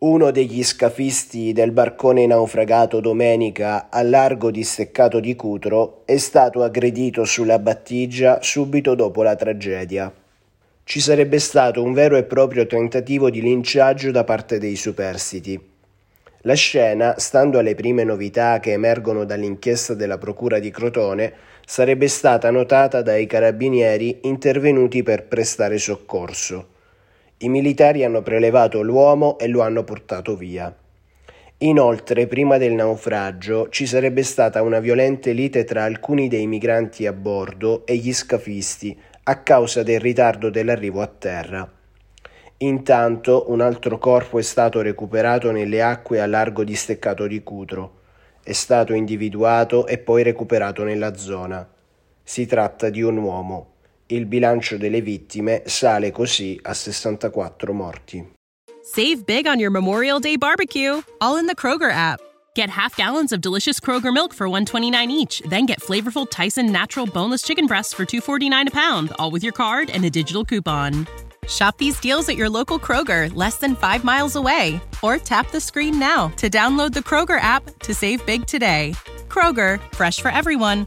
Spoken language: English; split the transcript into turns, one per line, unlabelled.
Uno degli scafisti del barcone naufragato domenica al largo di Steccato di Cutro è stato aggredito sulla battigia subito dopo la tragedia. Ci sarebbe stato un vero e proprio tentativo di linciaggio da parte dei superstiti. La scena, stando alle prime novità che emergono dall'inchiesta della Procura di Crotone, sarebbe stata notata dai carabinieri intervenuti per prestare soccorso. I militari hanno prelevato l'uomo e lo hanno portato via. Inoltre, prima del naufragio, ci sarebbe stata una violenta lite tra alcuni dei migranti a bordo e gli scafisti a causa del ritardo dell'arrivo a terra. Intanto un altro corpo è stato recuperato nelle acque a largo di Steccato di Cutro. È stato individuato e poi recuperato nella zona. Si tratta di un uomo. Il bilancio delle vittime sale così a 64 morti.
Save big on your Memorial Day barbecue, all in the Kroger app. Get half gallons of delicious Kroger milk for 129 each, then get flavorful Tyson natural boneless chicken breasts for 249 a pound, all with your card and a digital coupon. Shop these deals at your local Kroger, less than 5 miles away, or tap the screen now to download the Kroger app to save big today. Kroger, fresh for everyone.